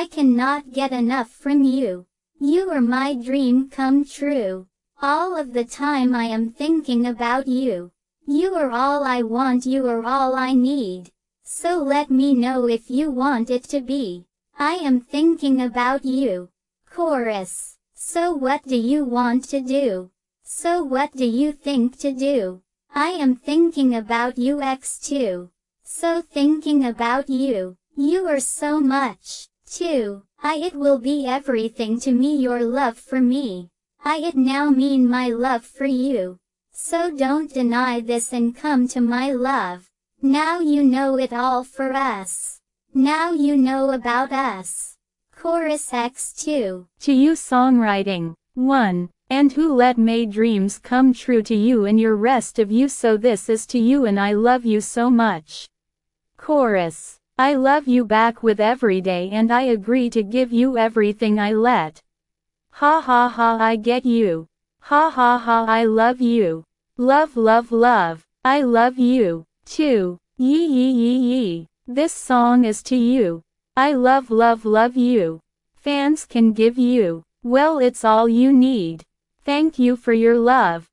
I cannot get enough from you. You are my dream come true. All of the time I am thinking about you. You are all I want, you are all I need. So let me know if you want it to be. I am thinking about you. Chorus. So what do you want to do? So what do you think to do? I am thinking about you X2. So thinking about you. You are so much. Too. I it will be everything to me your love for me. I it now mean my love for you. So don't deny this and come to my love. Now you know it all for us. Now you know about us. Chorus X2. To you songwriting. 1. And who let May dreams come true to you and your rest of you so this is to you and I love you so much. Chorus. I love you back with every day and I agree to give you everything I let. Ha ha ha I get you. Ha ha ha I love you. Love love love. I love you. too. Yee yee yee yee. This song is to you. I love love love you. Fans can give you. Well it's all you need. Thank you for your love.